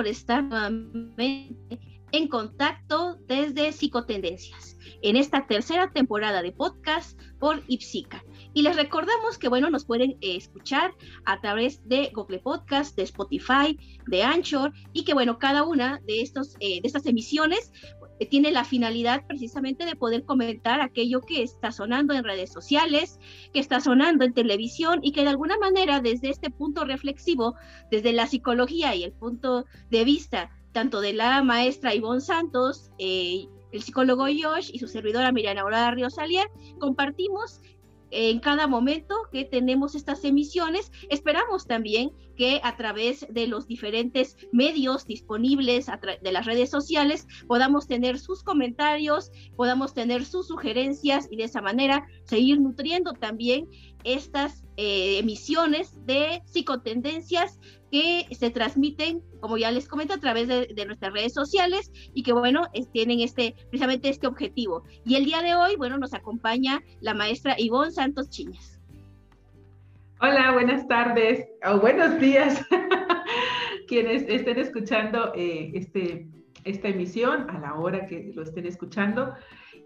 por estar nuevamente en contacto desde Psicotendencias en esta tercera temporada de podcast por Ipsica. Y les recordamos que, bueno, nos pueden eh, escuchar a través de Google Podcast, de Spotify, de Anchor, y que, bueno, cada una de, estos, eh, de estas emisiones eh, tiene la finalidad precisamente de poder comentar aquello que está sonando en redes sociales, que está sonando en televisión y que de alguna manera desde este punto reflexivo, desde la psicología y el punto de vista tanto de la maestra Ivonne Santos, el psicólogo Josh y su servidora Miriam Aurora Ríos Alier, compartimos en cada momento que tenemos estas emisiones. Esperamos también que a través de los diferentes medios disponibles de las redes sociales podamos tener sus comentarios, podamos tener sus sugerencias y de esa manera seguir nutriendo también estas eh, emisiones de psicotendencias que se transmiten, como ya les comento, a través de, nuestras redes sociales y que, bueno, tienen este, precisamente este objetivo. Y el día de hoy, bueno, nos acompaña la maestra Ivonne Santos Chiñas. Hola, buenas tardes o buenos días. Quienes estén escuchando eh, este, esta emisión a la hora que lo estén escuchando,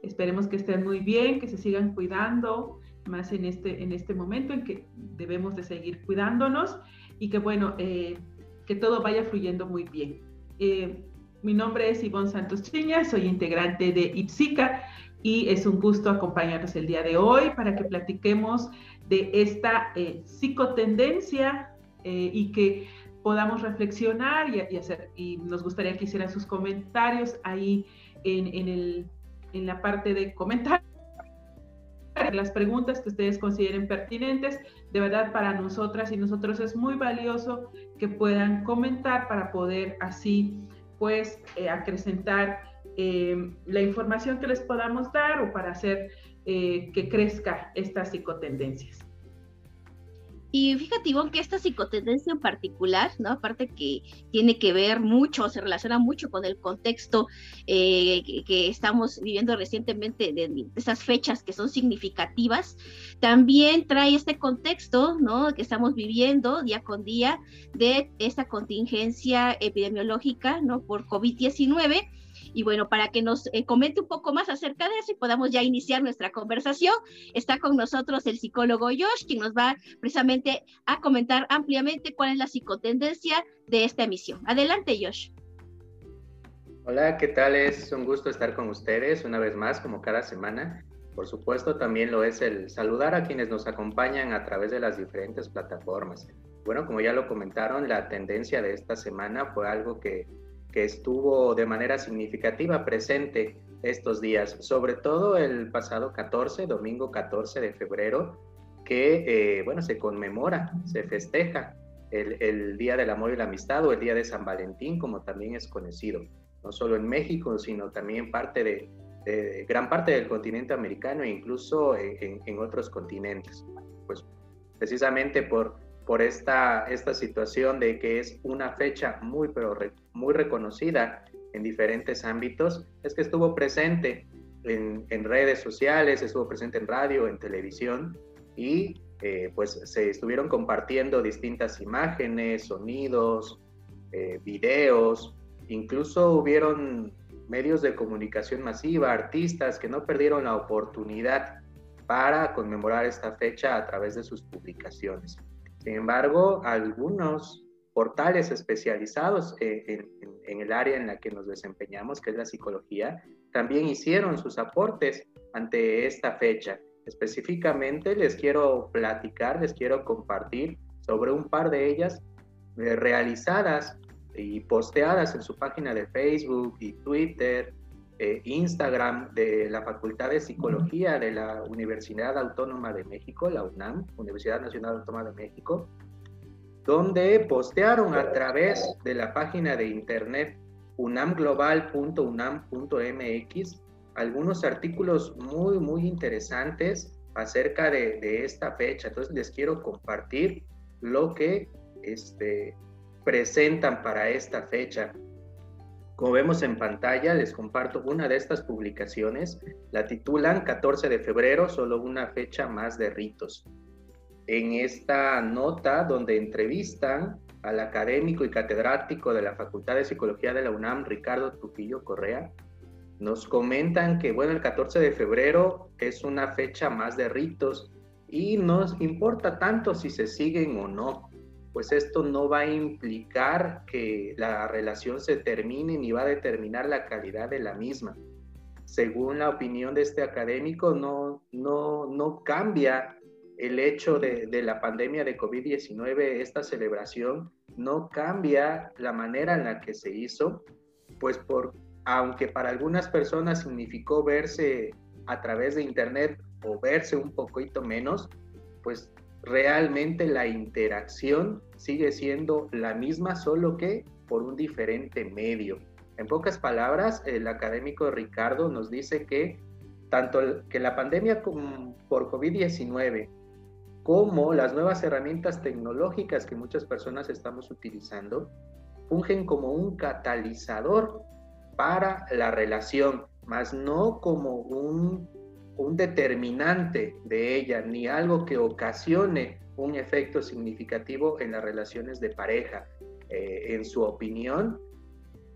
esperemos que estén muy bien, que se sigan cuidando, más en este, en este momento en que debemos de seguir cuidándonos y que bueno, eh, que todo vaya fluyendo muy bien. Eh, mi nombre es Ivonne Santos Chiña, soy integrante de IPSICA y es un gusto acompañarnos el día de hoy para que platiquemos de esta eh, psicotendencia y que podamos reflexionar y, hacer, y nos gustaría que hicieran sus comentarios ahí en, en, el, en la parte de comentarios las preguntas que ustedes consideren pertinentes. De verdad, para nosotras y nosotros es muy valioso que puedan comentar para poder así, pues, eh, acrecentar eh, la información que les podamos dar o para hacer eh, que crezca estas psicotendencias. Y fíjate, Ivonne, que esta psicotendencia en particular, ¿no? Aparte que tiene que ver mucho, se relaciona mucho con el contexto eh, que, estamos viviendo recientemente de, esas fechas que son significativas, también trae este contexto, ¿no? Que estamos viviendo día con día de esta contingencia epidemiológica, ¿no? Por COVID-19 y bueno, para que nos eh, comente un poco más acerca de eso y podamos ya iniciar nuestra conversación, está con nosotros el psicólogo Josh, quien nos va precisamente a comentar ampliamente cuál es la psicotendencia de esta emisión. Adelante, Josh. Hola, ¿qué tal? Es un gusto estar con ustedes una vez más, como cada semana. Por supuesto, también lo es el saludar a quienes nos acompañan a través de las diferentes plataformas. Bueno, como ya lo comentaron, la tendencia de esta semana fue algo que que estuvo de manera significativa presente estos días, sobre todo el pasado 14, domingo 14 de febrero, que, eh, bueno, se conmemora, se festeja el, Día del Amor y la Amistad o el Día de San Valentín, como también es conocido, no solo en México, sino también parte de, gran parte del continente americano e incluso en, en otros continentes. Pues precisamente por por esta, esta situación de que es una fecha muy, pero muy reconocida en diferentes ámbitos, es que estuvo presente en, redes sociales, estuvo presente en radio, en televisión y eh, pues se estuvieron compartiendo distintas imágenes, sonidos, eh, videos, incluso hubieron medios de comunicación masiva, artistas que no perdieron la oportunidad para conmemorar esta fecha a través de sus publicaciones. Sin embargo, algunos portales especializados en, el área en la que nos desempeñamos, que es la psicología, también hicieron sus aportes ante esta fecha. Específicamente les quiero platicar, les quiero compartir sobre un par de ellas eh, realizadas y posteadas en su página de Facebook y Twitter eh, Instagram de la Facultad de Psicología de la Universidad Autónoma de México, la UNAM, Universidad Nacional Autónoma de México, donde postearon a través de la página de internet unamglobal.unam.mx algunos artículos muy, muy interesantes acerca de, de, esta fecha. Entonces les quiero compartir lo que este, presentan para esta fecha. Como vemos en pantalla, les comparto una de estas publicaciones. La titulan 14 de febrero, solo una fecha más de ritos. En esta nota donde entrevistan al académico y catedrático de la Facultad de Psicología de la UNAM, Ricardo Trujillo Correa. Nos comentan que, bueno, el 14 de febrero es una fecha más de ritos y nos importa tanto si se siguen o no, pues esto no va a implicar que la relación se termine ni va a determinar la calidad de la misma. Según la opinión de este académico, no, no, no cambia el hecho de, la pandemia de COVID-19, esta celebración, no cambia la manera en la que se hizo, pues por, aunque para algunas personas significó verse a través de Internet o verse un poquito menos, pues realmente la interacción sigue siendo la misma, solo que por un diferente medio. En pocas palabras, el académico Ricardo nos dice que tanto que la pandemia por COVID-19 como las nuevas herramientas tecnológicas que muchas personas estamos utilizando fungen como un catalizador para la relación, más no como un, un determinante de ella, ni algo que ocasione un efecto significativo en las relaciones de pareja. Eh, en su opinión,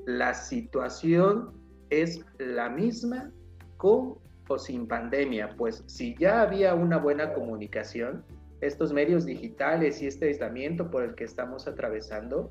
la situación es la misma con o sin pandemia, pues si ya había una buena comunicación, estos medios digitales y este aislamiento por el que estamos atravesando,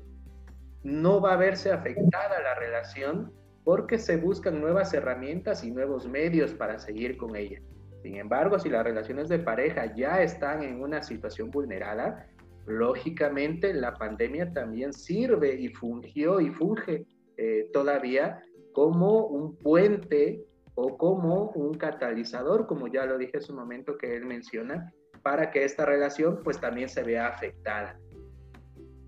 no va a verse afectada la relación porque se buscan nuevas herramientas y nuevos medios para seguir con ella. Sin embargo, si las relaciones de pareja ya están en una situación vulnerada, lógicamente la pandemia también sirve y fungió y funge eh, todavía como un puente o como un catalizador, como ya lo dije hace un momento que él menciona, para que esta relación pues también se vea afectada.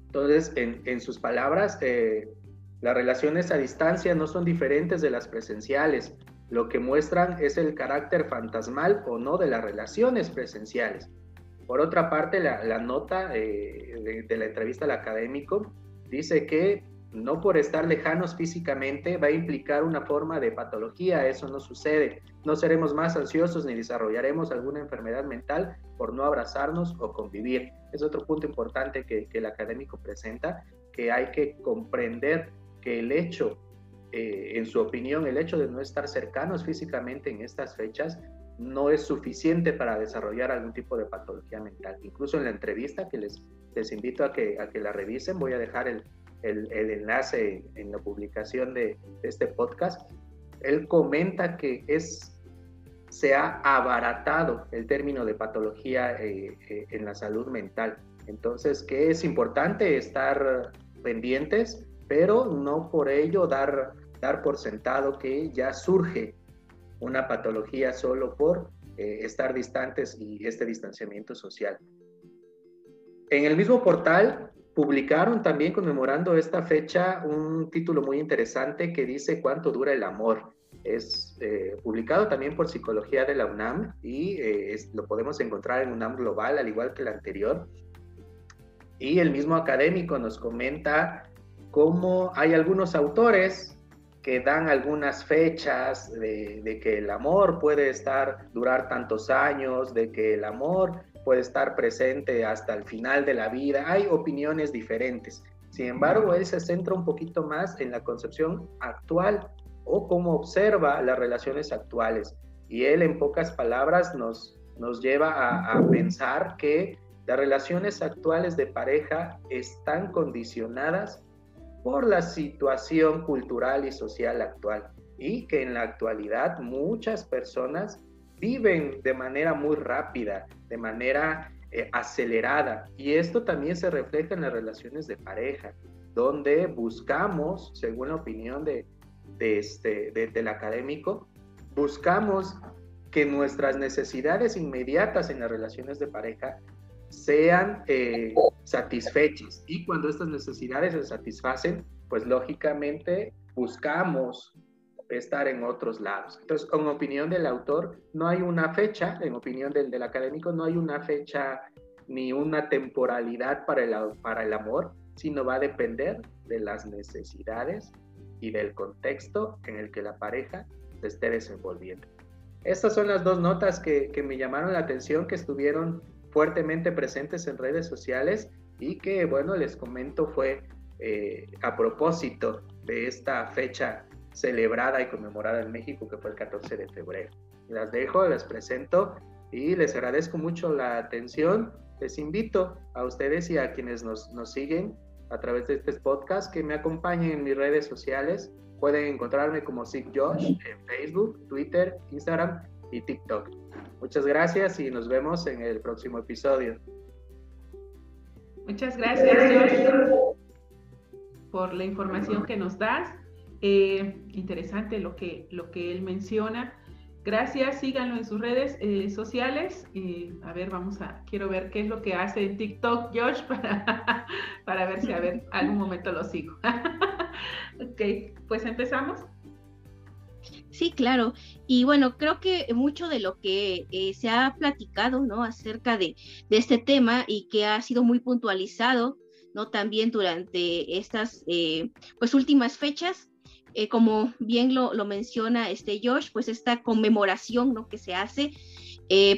Entonces, en, sus palabras, eh, las relaciones a distancia no son diferentes de las presenciales. Lo que muestran es el carácter fantasmal o no de las relaciones presenciales. Por otra parte, la, nota eh, de, la entrevista al académico dice que no por estar lejanos físicamente va a implicar una forma de patología, eso no sucede. No seremos más ansiosos ni desarrollaremos alguna enfermedad mental por no abrazarnos o convivir. Es otro punto importante que, el académico presenta, que hay que comprender que el hecho, eh, en su opinión, el hecho de no estar cercanos físicamente en estas fechas no es suficiente para desarrollar algún tipo de patología mental. Incluso en la entrevista que les, les invito a que, a que la revisen, voy a dejar el, el, enlace en la publicación de, este podcast, él comenta que es, se ha abaratado el término de patología eh, eh, en la salud mental. Entonces, que es importante estar pendientes, pero no por ello dar, dar por sentado que ya surge una patología solo por eh, estar distantes y este distanciamiento social. En el mismo portal publicaron también conmemorando esta fecha un título muy interesante que dice cuánto dura el amor. Es eh, publicado también por Psicología de la UNAM y eh, lo podemos encontrar en UNAM Global, al igual que el anterior. Y el mismo académico nos comenta cómo hay algunos autores que dan algunas fechas de, que el amor puede estar, durar tantos años, de que el amor puede estar presente hasta el final de la vida. Hay opiniones diferentes. Sin embargo, él se centra un poquito más en la concepción actual o cómo observa las relaciones actuales. Y él, en pocas palabras, nos, nos lleva a pensar que las relaciones actuales de pareja están condicionadas por la situación cultural y social actual y que en la actualidad muchas personas viven de manera muy rápida, de manera eh, acelerada. Y esto también se refleja en las relaciones de pareja, donde buscamos, según la opinión de, este, del académico, buscamos que nuestras necesidades inmediatas en las relaciones de pareja sean eh, satisfechas. Y cuando estas necesidades se satisfacen, pues lógicamente buscamos estar en otros lados. Entonces, con opinión del autor, no hay una fecha, en opinión del, del académico, no hay una fecha ni una temporalidad para el, para el amor, sino va a depender de las necesidades y del contexto en el que la pareja se esté desenvolviendo. Estas son las dos notas que, que me llamaron la atención, que estuvieron fuertemente presentes en redes sociales y que, bueno, les comento, fue eh, a propósito de esta fecha celebrada y conmemorada en México, que fue el 14 de febrero. Las dejo, les presento y les agradezco mucho la atención. Les invito a ustedes y a quienes nos, nos siguen a través de este podcast que me acompañen en mis redes sociales. Pueden encontrarme como Sig Josh en Facebook, Twitter, Instagram y TikTok. Muchas gracias y nos vemos en el próximo episodio. Muchas gracias, Josh, por la información que nos das. Eh, interesante lo que, lo que él menciona. Gracias, síganlo en sus redes eh, sociales. a ver, vamos a, quiero ver qué es lo que hace TikTok Josh para, para ver si a ver, algún momento lo sigo. ok, pues empezamos. Sí, claro. Y bueno, creo que mucho de lo que eh, se ha platicado, ¿no? Acerca de, este tema y que ha sido muy puntualizado, ¿no? También durante estas, eh, pues, últimas fechas, eh, como bien lo, menciona este Josh, pues esta conmemoración ¿no? que se hace,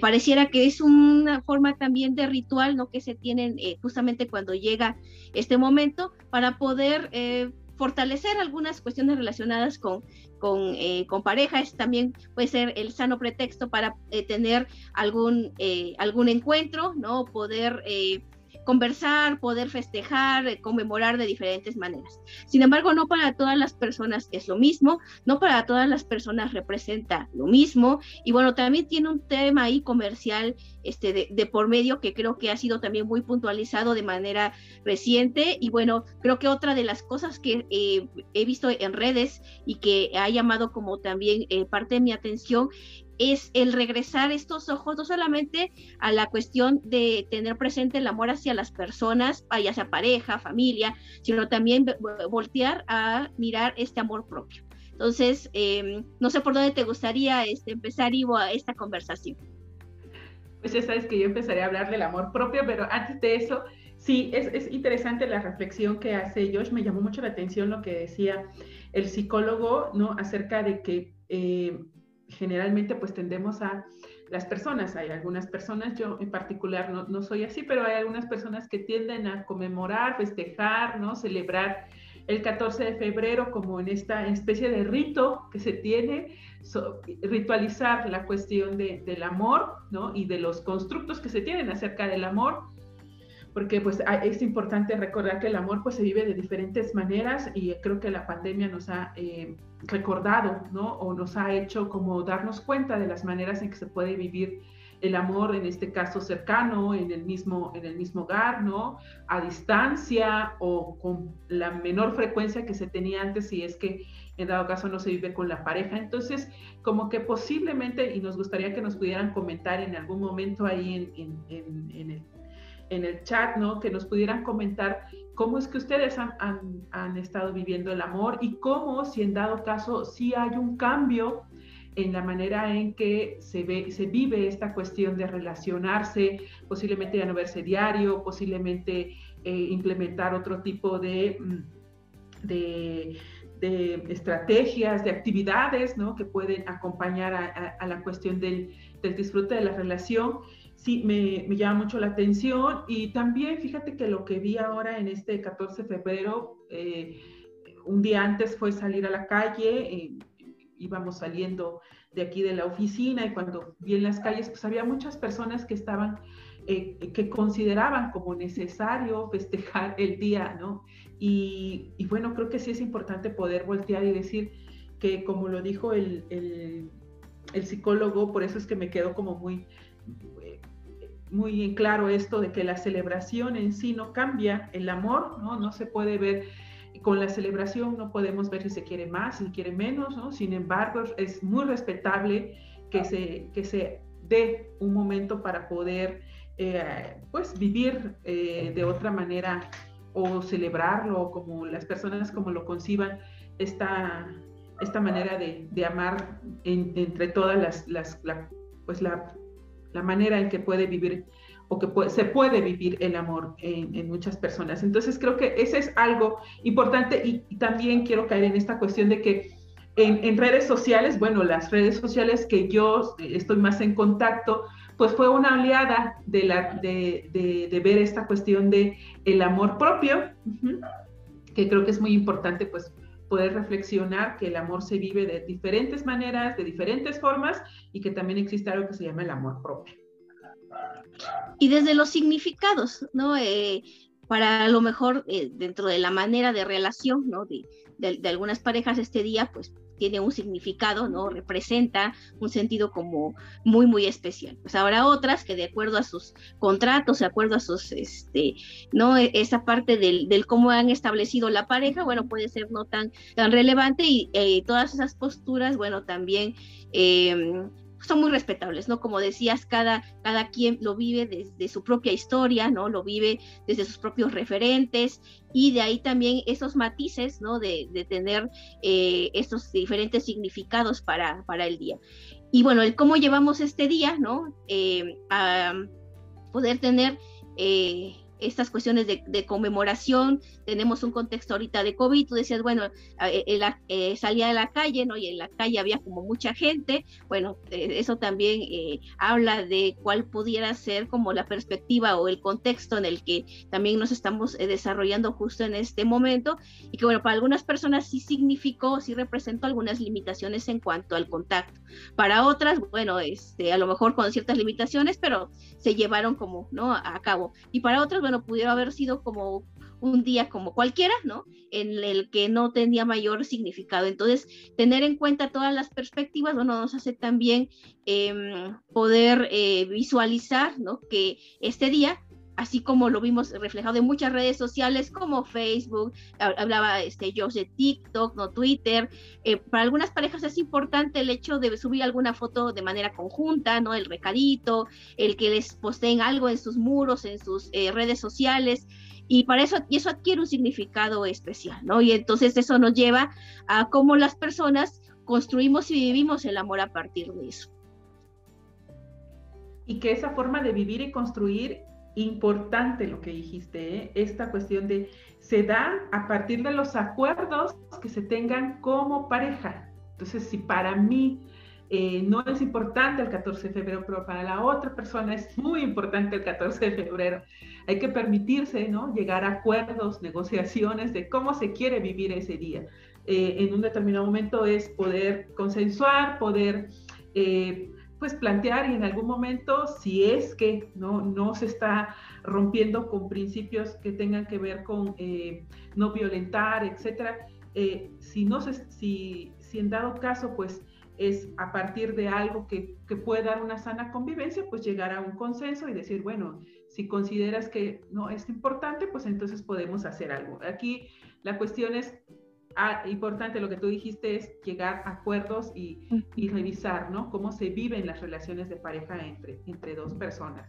pareciera que es una forma también de ritual ¿no? que se tienen justamente cuando llega este momento para poder fortalecer algunas cuestiones relacionadas con, con, con parejas, también puede ser el sano pretexto para tener algún, algún encuentro, ¿no? poder conversar, poder festejar, eh, conmemorar de diferentes maneras. Sin embargo, no para todas las personas es lo mismo, no para todas las personas representa lo mismo. Y bueno, también tiene un tema ahí comercial este, de, por medio que creo que ha sido también muy puntualizado de manera reciente. Y bueno, creo que otra de las cosas que eh, he visto en redes y que ha llamado como también eh, parte de mi atención es el regresar estos ojos no solamente a la cuestión de tener presente el amor hacia las personas, ya sea pareja, familia, sino también voltear a mirar este amor propio. Entonces, em, no sé por dónde te gustaría este, empezar, Ivo, a esta conversación. Pues ya sabes que yo empezaré a hablar del amor propio, pero antes de eso, sí, es, es interesante la reflexión que hace Josh. Me llamó mucho la atención lo que decía el psicólogo, ¿no? Acerca de que eh, generalmente pues tendemos a las personas, hay algunas personas, yo en particular no, no, soy así, pero hay algunas personas que tienden a conmemorar, festejar, ¿no? Celebrar el 14 de febrero como en esta especie de rito que se tiene, ritualizar la cuestión de, del amor, ¿no? Y de los constructos que se tienen acerca del amor, porque pues es importante recordar que el amor pues se vive de diferentes maneras y creo que la pandemia nos ha eh, recordado, ¿no? O nos ha hecho como darnos cuenta de las maneras en que se puede vivir el amor, en este caso cercano, en el mismo, en el mismo hogar, ¿no? A distancia o con la menor frecuencia que se tenía antes, si es que en dado caso no se vive con la pareja. Entonces, como que posiblemente, y nos gustaría que nos pudieran comentar en algún momento ahí en, en, el en el chat, ¿no? Que nos pudieran comentar cómo es que ustedes han, han, estado viviendo el amor y cómo, si en dado caso, sí hay un cambio en la manera en que se, ve, se vive esta cuestión de relacionarse, posiblemente ya no verse diario, posiblemente eh, implementar otro tipo de, mm, de, de, estrategias, de actividades ¿no? que pueden acompañar a, a la cuestión del, del disfrute de la relación sí me, me, llama mucho la atención y también fíjate que lo que vi ahora en este 14 de febrero, eh, un día antes fue salir a la calle, eh, íbamos saliendo de aquí de la oficina y cuando vi en las calles, pues había muchas personas que estaban, eh, que consideraban como necesario festejar el día, ¿no? Y, bueno, creo que sí es importante poder voltear y decir que como lo dijo el, el, psicólogo, por eso es que me quedo como muy muy claro esto de que la celebración en sí no cambia el amor, ¿no? No se puede ver, con la celebración no podemos ver si se quiere más, si quiere menos, ¿no? Sin embargo, es muy respetable que se, que se dé un momento para poder, eh, pues, vivir eh, de otra manera o celebrarlo, como las personas como lo conciban, esta, esta manera de, de amar entre todas las, las pues la la manera en que puede vivir o que se puede vivir el amor en, muchas personas. Entonces creo que ese es algo importante y, también quiero caer en esta cuestión de que En, redes sociales, bueno, las redes sociales que yo estoy más en contacto, pues fue una oleada de, de, ver esta cuestión de el amor propio, que creo que es muy importante, pues poder reflexionar que el amor se vive de diferentes maneras, de diferentes formas y que también existe algo que se llama el amor propio. Y desde los significados, ¿no? Eh, para a lo mejor eh, dentro de la manera de relación, ¿no? De, de, algunas parejas este día, pues tiene un significado, ¿no? Representa un sentido como muy, muy especial. Pues habrá otras que de acuerdo a sus contratos, de acuerdo a sus, este, ¿no? E, esa parte del, cómo han establecido la pareja, bueno, puede ser no tan, tan relevante y eh, todas esas posturas, bueno, también... Eh, son muy respetables, ¿no? Como decías, cada, cada quien lo vive desde su propia historia, ¿no? Lo vive desde sus propios referentes y de ahí también esos matices, ¿no? De, de tener eh, estos diferentes significados para, para el día. Y bueno, el cómo llevamos este día, ¿no? Eh, a poder tener... Eh, estas cuestiones de, conmemoración, tenemos un contexto ahorita de COVID, tú decías, bueno, eh, eh, salía de la calle, ¿no? Y en la calle había como mucha gente, bueno, eh, eso también habla de cuál pudiera ser como la perspectiva o el contexto en el que también nos estamos desarrollando justo en este momento, y que bueno, para algunas personas sí significó, sí representó algunas limitaciones en cuanto al contacto, para otras, bueno, este, a lo mejor con ciertas limitaciones, pero se llevaron como, ¿no? A cabo, y para otras, pudiera haber sido como un día como cualquiera, ¿no? En el que no tenía mayor significado. Entonces, tener en cuenta todas las perspectivas, bueno, nos hace también em, poder eh, visualizar, ¿no? Que este día así como lo vimos reflejado en muchas redes sociales como Facebook, hablaba este, yo de TikTok, no Twitter. Eh, para algunas parejas es importante el hecho de subir alguna foto de manera conjunta, ¿no? El recadito, el que les posteen algo en sus muros, en sus eh, redes sociales. Y para eso, y eso adquiere un significado especial, ¿no? Y entonces eso nos lleva a cómo las personas construimos y vivimos el amor a partir de eso. Y que esa forma de vivir y construir importante lo que dijiste, ¿eh? esta cuestión de se da a partir de los acuerdos que se tengan como pareja. Entonces, si para mí eh, no es importante el 14 de febrero, pero para la otra persona es muy importante el 14 de febrero, hay que permitirse ¿no? llegar a acuerdos, negociaciones de cómo se quiere vivir ese día. Eh, en un determinado momento es poder consensuar, poder pues plantear y en algún momento, si es que no, no se está rompiendo con principios que tengan que ver con eh, no violentar, etcétera, eh, si, no se, si, si en dado caso, pues es a partir de algo que, que, puede dar una sana convivencia, pues llegar a un consenso y decir, bueno, si consideras que no es importante, pues entonces podemos hacer algo. Aquí la cuestión es ah, importante lo que tú dijiste es llegar a acuerdos y, y, revisar, ¿no? Cómo se viven las relaciones de pareja entre, entre dos personas.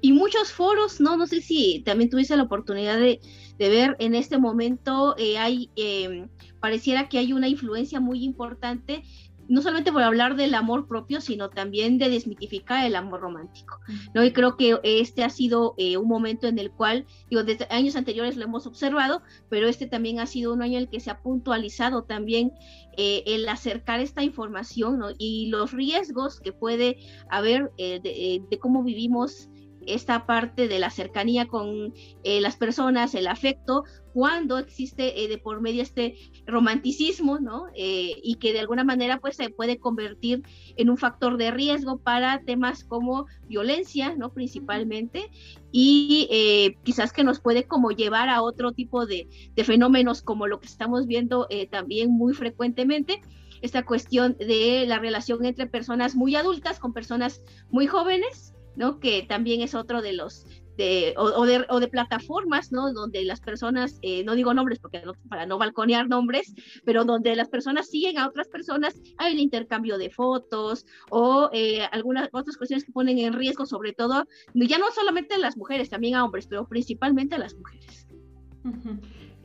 Y muchos foros, ¿no? No sé si también tuviste la oportunidad de, de ver en este momento, eh, hay, eh, pareciera que hay una influencia muy importante no solamente por hablar del amor propio, sino también de desmitificar el amor romántico. ¿no? Y creo que este ha sido eh, un momento en el cual, digo, desde años anteriores lo hemos observado, pero este también ha sido un año en el que se ha puntualizado también eh, el acercar esta información y los riesgos que puede haber eh, de, cómo vivimos esta parte de la cercanía con las personas, el afecto, cuando existe eh, de por medio este romanticismo, ¿no? Eh, y que de alguna manera pues se puede convertir en un factor de riesgo para temas como violencia, ¿no? Principalmente, y eh, quizás que nos puede como llevar a otro tipo de, de fenómenos como lo que estamos viendo también muy frecuentemente, esta cuestión de la relación entre personas muy adultas con personas muy jóvenes, ¿no? Que también es otro de los de, o, de, o, de, plataformas, ¿no? Donde las personas, eh, no digo nombres porque para no balconear nombres, pero donde las personas siguen a otras personas, hay el intercambio de fotos o eh, algunas otras cuestiones que ponen en riesgo, sobre todo, ya no solamente a las mujeres, también a hombres, pero principalmente a las mujeres.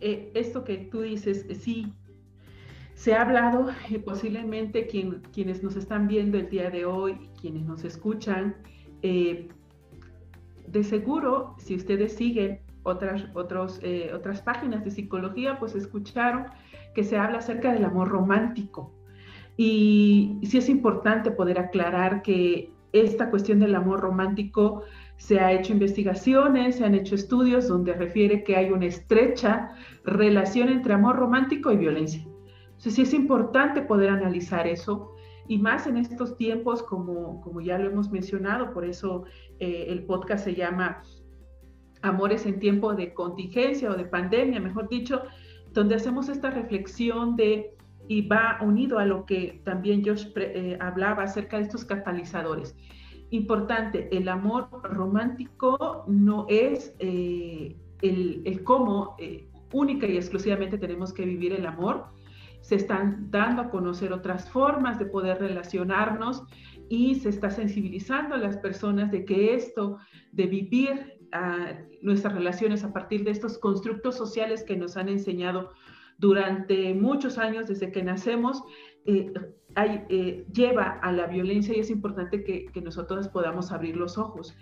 Eh, esto que tú dices, sí, se ha hablado, posiblemente quien, quienes nos están viendo el día de hoy, quienes nos escuchan, eh, de seguro, si ustedes siguen otras, otros, eh, otras páginas de psicología, pues escucharon que se habla acerca del amor romántico. Y sí es importante poder aclarar que esta cuestión del amor romántico se ha hecho investigaciones, se han hecho estudios donde refiere que hay una estrecha relación entre amor romántico y violencia. Entonces sí es importante poder analizar eso y más en estos tiempos como, como ya lo hemos mencionado, por eso eh, el podcast se llama Amores en tiempo de contingencia o de pandemia, mejor dicho, donde hacemos esta reflexión de, y va unido a lo que también Josh eh, hablaba acerca de estos catalizadores. Importante, el amor romántico no es eh, el, el, cómo única y exclusivamente tenemos que vivir el amor, se están dando a conocer otras formas de poder relacionarnos y se está sensibilizando a las personas de que esto de vivir ah, nuestras relaciones a partir de estos constructos sociales que nos han enseñado durante muchos años desde que nacemos, eh, eh, lleva a la violencia y es importante que, que nosotros podamos abrir los ojos.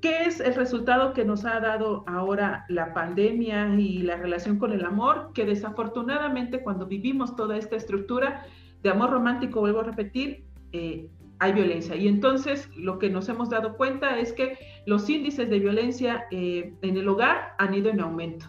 ¿Qué es el resultado que nos ha dado ahora la pandemia y la relación con el amor? Que desafortunadamente cuando vivimos toda esta estructura de amor romántico, vuelvo a repetir, eh, hay violencia. Y entonces lo que nos hemos dado cuenta es que los índices de violencia eh, en el hogar han ido en aumento.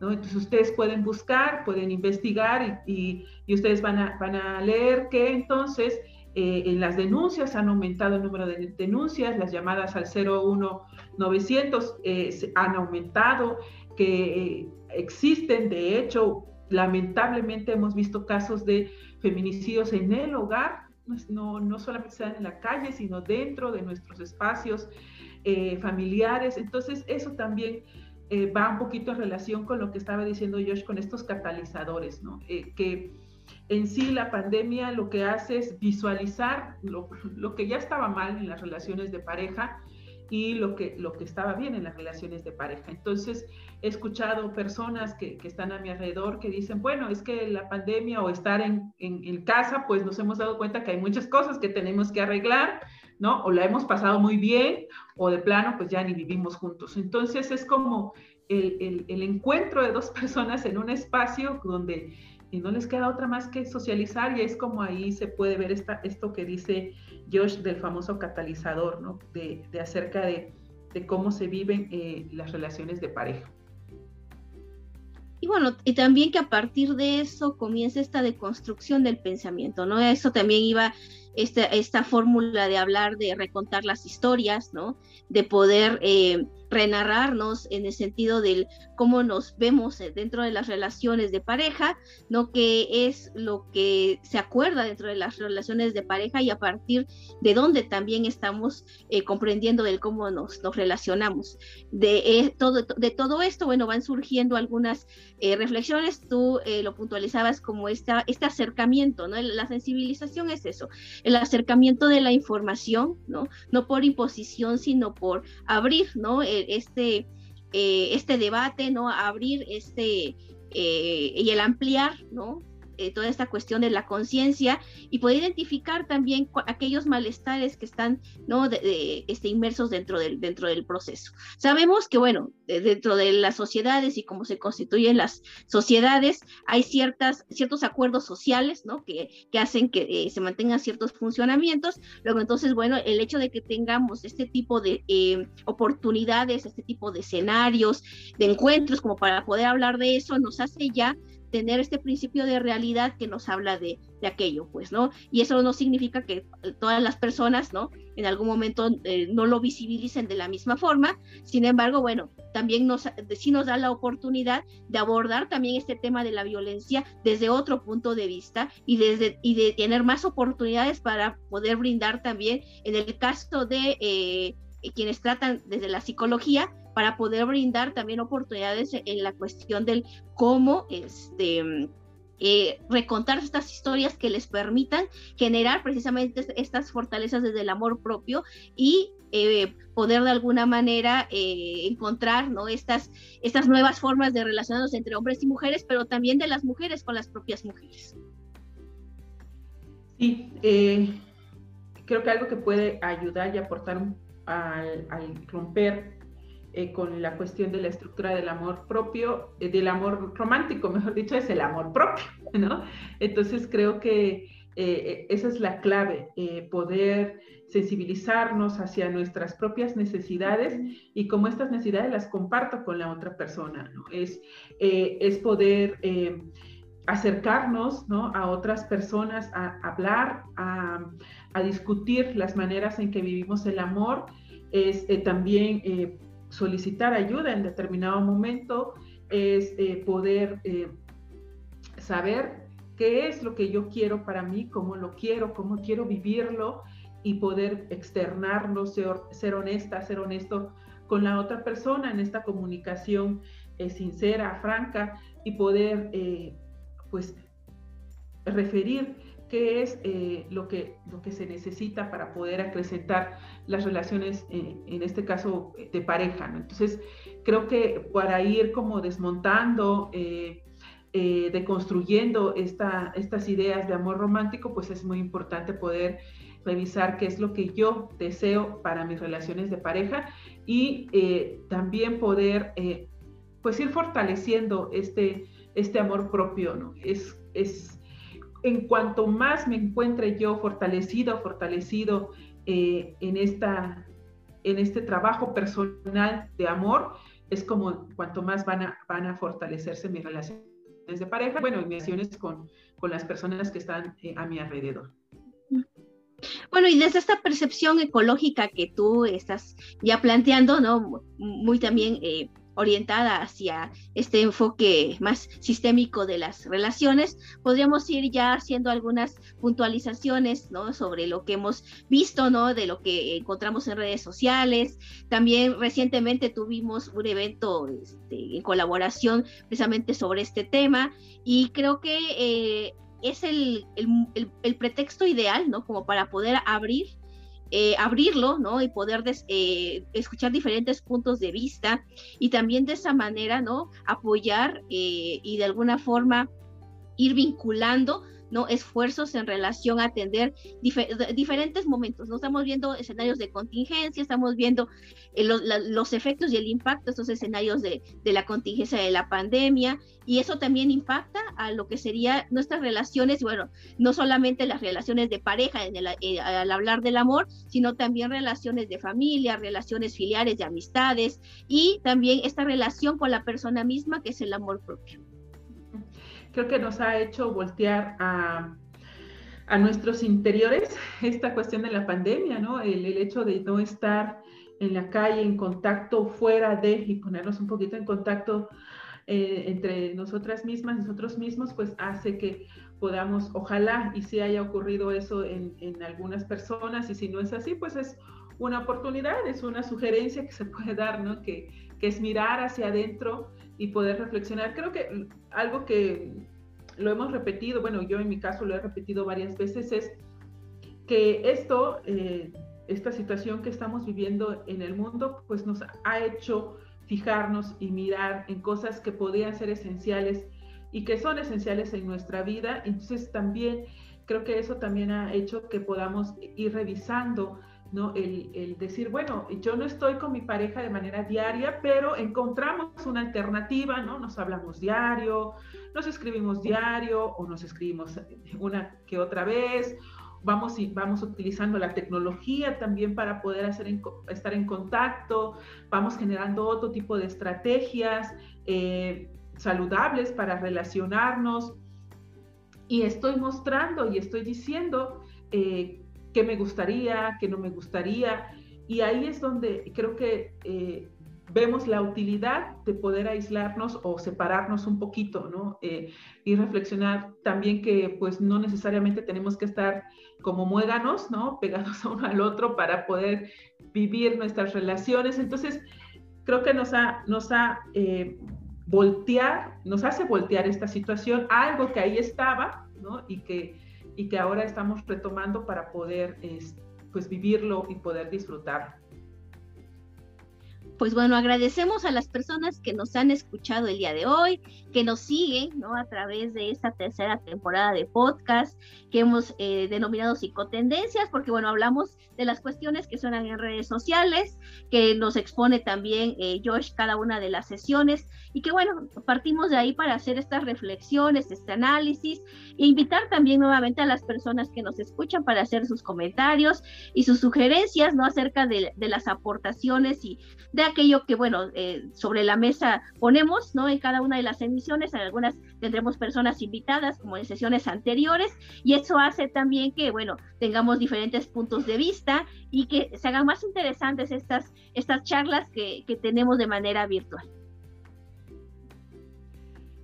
Entonces ustedes pueden buscar, pueden investigar y, y, ustedes van a, van a leer que entonces eh, en las denuncias han aumentado el número de denuncias, las llamadas al 01900 eh, han aumentado, que eh, existen, de hecho, lamentablemente hemos visto casos de feminicidios en el hogar, no, no solamente en la calle, sino dentro de nuestros espacios familiares. Entonces, eso también va un poquito en relación con lo que estaba diciendo Josh con estos catalizadores, ¿no? que en sí la pandemia lo que hace es visualizar lo, que ya estaba mal en las relaciones de pareja y lo que, lo que estaba bien en las relaciones de pareja. Entonces, he escuchado personas que, están a mi alrededor que dicen, bueno, es que la pandemia o estar en, en, casa, pues nos hemos dado cuenta que hay muchas cosas que tenemos que arreglar, ¿no? O la hemos pasado muy bien, o de plano, pues ya ni vivimos juntos. Entonces, es como el, el encuentro de dos personas en un espacio donde y no les queda otra más que socializar y es como ahí se puede ver esta, esto que dice Josh del famoso catalizador, ¿no? De, de acerca de, de, cómo se viven eh, las relaciones de pareja. Y bueno, y también que a partir de eso comienza esta deconstrucción del pensamiento, ¿no? Eso también iba esta, esta fórmula de hablar, de recontar las historias, ¿no? De poder eh, renarrarnos en el sentido del cómo nos vemos eh, dentro de las relaciones de pareja, ¿no? Que es lo que se acuerda dentro de las relaciones de pareja y a partir de dónde también estamos eh, comprendiendo del cómo nos, nos relacionamos. De, eh, todo, de todo esto, bueno, van surgiendo algunas reflexiones, tú lo puntualizabas como esta, este acercamiento, ¿no? La sensibilización es eso, el acercamiento de la información, ¿no? No por imposición, sino por abrir, ¿no? Este, eh, este debate, ¿no? Abrir este eh, y el ampliar, ¿no? Eh, toda esta cuestión de la conciencia y poder identificar también aquellos malestares que están ¿no? de, este, inmersos dentro del, dentro del proceso. Sabemos que, bueno, dentro de las sociedades y cómo se constituyen las sociedades, hay ciertas, ciertos acuerdos sociales ¿no? que, que hacen que eh, se mantengan ciertos funcionamientos. Luego, entonces, bueno, el hecho de que tengamos este tipo de eh, oportunidades, este tipo de escenarios, de encuentros, como para poder hablar de eso, nos hace ya tener este principio de realidad que nos habla de, de, aquello, pues, ¿no? Y eso no significa que todas las personas, ¿no? En algún momento eh, no lo visibilicen de la misma forma, sin embargo, bueno, también nos, sí nos da la oportunidad de abordar también este tema de la violencia desde otro punto de vista y, desde, y de tener más oportunidades para poder brindar también, en el caso de... Eh, quienes tratan desde la psicología, para poder brindar también oportunidades en la cuestión del cómo este, eh, recontar estas historias que les permitan generar precisamente estas fortalezas desde el amor propio y eh, poder de alguna manera eh, encontrar ¿no? estas, estas nuevas formas de relacionarnos entre hombres y mujeres, pero también de las mujeres con las propias mujeres. Sí, creo que algo que puede ayudar y aportar al, al romper eh, con la cuestión de la estructura del amor propio, eh, del amor romántico, mejor dicho, es el amor propio, ¿no? Entonces creo que eh, esa es la clave, poder sensibilizarnos hacia nuestras propias necesidades y como estas necesidades las comparto con la otra persona, ¿no? Es, es poder acercarnos ¿no? a otras personas, a hablar, a, a, discutir las maneras en que vivimos el amor, es también solicitar ayuda en determinado momento, es eh, poder eh, saber qué es lo que yo quiero para mí, cómo lo quiero, cómo quiero vivirlo y poder externarlo, ser, honesta, ser honesto con la otra persona en esta comunicación eh, sincera, franca y poder pues referir qué es eh, lo, que, lo que se necesita para poder acrecentar las relaciones, eh, en este caso de pareja. Entonces, creo que para ir como desmontando, eh, deconstruyendo esta, estas ideas de amor romántico, pues es muy importante poder revisar qué es lo que yo deseo para mis relaciones de pareja y también poder pues ir fortaleciendo este, este amor propio, ¿no? Es, es en cuanto más me encuentre yo fortalecido, fortalecido eh, en, esta, en este trabajo personal de amor, es como cuanto más van a, van a fortalecerse mis relaciones de pareja, bueno, y mis relaciones con, con las personas que están eh, a mi alrededor. Bueno, y desde esta percepción ecológica que tú estás ya planteando, ¿no? Muy también eh, orientada hacia este enfoque más sistémico de las relaciones, podríamos ir ya haciendo algunas puntualizaciones, ¿no? Sobre lo que hemos visto, ¿no? De lo que encontramos en redes sociales. También recientemente tuvimos un evento este, en colaboración precisamente sobre este tema y creo que eh, es el, el, pretexto ideal, ¿no? Como para poder abrir eh, abrirlo, ¿no? Y poder eh, escuchar diferentes puntos de vista y también de esa manera, ¿no? Apoyar eh, y de alguna forma ir vinculando ¿no? esfuerzos en relación a atender diferentes momentos. ¿no? Estamos viendo escenarios de contingencia, estamos viendo eh, los efectos y el impacto de estos escenarios de, la contingencia de la pandemia y eso también impacta a lo que serían nuestras relaciones, bueno, no solamente las relaciones de pareja en eh, al hablar del amor, sino también relaciones de familia, relaciones filiales, de amistades y también esta relación con la persona misma que es el amor propio creo que nos ha hecho voltear a, nuestros interiores esta cuestión de la pandemia, ¿no? El, hecho de no estar en la calle, en contacto fuera de y ponernos un poquito en contacto eh, entre nosotras mismas, nosotros mismos, pues hace que podamos, ojalá y si haya ocurrido eso en, algunas personas y si no es así, pues es una oportunidad, es una sugerencia que se puede dar, ¿no? Que es mirar hacia adentro y poder reflexionar. Creo que algo que lo hemos repetido, bueno, yo en mi caso lo he repetido varias veces, es que esto, eh, esta situación que estamos viviendo en el mundo, pues nos ha hecho fijarnos y mirar en cosas que podrían ser esenciales y que son esenciales en nuestra vida. Entonces también creo que eso también ha hecho que podamos ir revisando ¿no? El, decir, bueno, yo no estoy con mi pareja de manera diaria, pero encontramos una alternativa, ¿no? Nos hablamos diario, nos escribimos diario o nos escribimos una que otra vez, vamos, y, vamos utilizando la tecnología también para poder hacer estar en contacto, vamos generando otro tipo de estrategias eh, saludables para relacionarnos. Y estoy mostrando y estoy diciendo eh, qué me gustaría, qué no me gustaría. Y ahí es donde creo que eh, vemos la utilidad de poder aislarnos o separarnos un poquito, ¿no? Eh, y reflexionar también que pues no necesariamente tenemos que estar como muéganos, ¿no? Pegados uno al otro para poder vivir nuestras relaciones. Entonces, creo que nos ha, nos ha eh, voltear, nos hace voltear esta situación, algo que ahí estaba, ¿no? Y que y que ahora estamos retomando para poder pues vivirlo y poder disfrutar. Pues bueno, agradecemos a las personas que nos han escuchado el día de hoy, que nos siguen, ¿no? A través de esta tercera temporada de podcast que hemos eh, denominado psicotendencias, porque bueno, hablamos de las cuestiones que suenan en redes sociales, que nos expone también eh, Josh cada una de las sesiones y que bueno, partimos de ahí para hacer estas reflexiones, este análisis e invitar también nuevamente a las personas que nos escuchan para hacer sus comentarios y sus sugerencias, ¿no? Acerca de, de las aportaciones y de aquello que, bueno, eh, sobre la mesa ponemos, ¿no? En cada una de las emisiones, en algunas tendremos personas invitadas, como en sesiones anteriores, y eso hace también que, bueno, tengamos diferentes puntos de vista y que se hagan más interesantes estas, estas charlas que, que tenemos de manera virtual.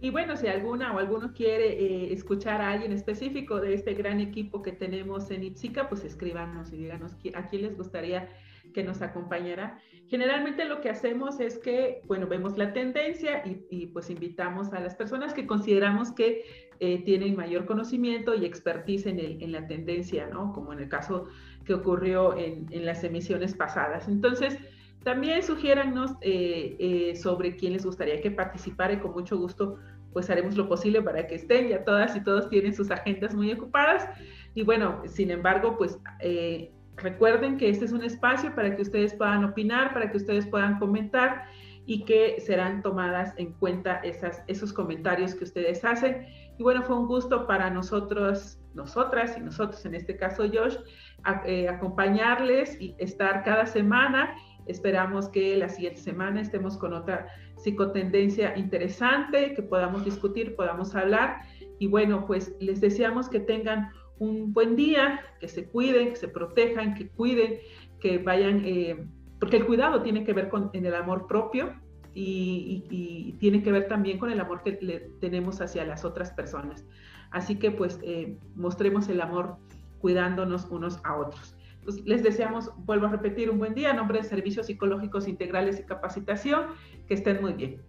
Y bueno, si alguna o alguno quiere eh, escuchar a alguien específico de este gran equipo que tenemos en Ipsica, pues escríbanos y díganos a quién les gustaría que nos acompañara. Generalmente lo que hacemos es que, bueno, vemos la tendencia y, pues invitamos a las personas que consideramos que eh, tienen mayor conocimiento y expertise en, el, en, la tendencia, ¿no? Como en el caso que ocurrió en, en las emisiones pasadas. Entonces, también sugiérannos eh, eh, sobre quién les gustaría que participara y con mucho gusto pues haremos lo posible para que estén, ya todas y todos tienen sus agendas muy ocupadas. Y bueno, sin embargo, pues eh, Recuerden que este es un espacio para que ustedes puedan opinar, para que ustedes puedan comentar y que serán tomadas en cuenta esos comentarios que ustedes hacen. Y bueno, fue un gusto para nosotros, nosotras y nosotros, en este caso Josh, eh, acompañarles y estar cada semana. Esperamos que la siguiente semana estemos con otra psicotendencia interesante, que podamos discutir, podamos hablar. Y bueno, pues les deseamos que tengan un buen día, que se cuiden, que se protejan, que cuiden, que vayan, eh, porque el cuidado tiene que ver con el amor propio y, tiene que ver también con el amor que le tenemos hacia las otras personas. Así que pues eh, mostremos el amor cuidándonos unos a otros. Les deseamos, vuelvo a repetir, un buen día en nombre de Servicios Psicológicos Integrales y Capacitación. Que estén muy bien.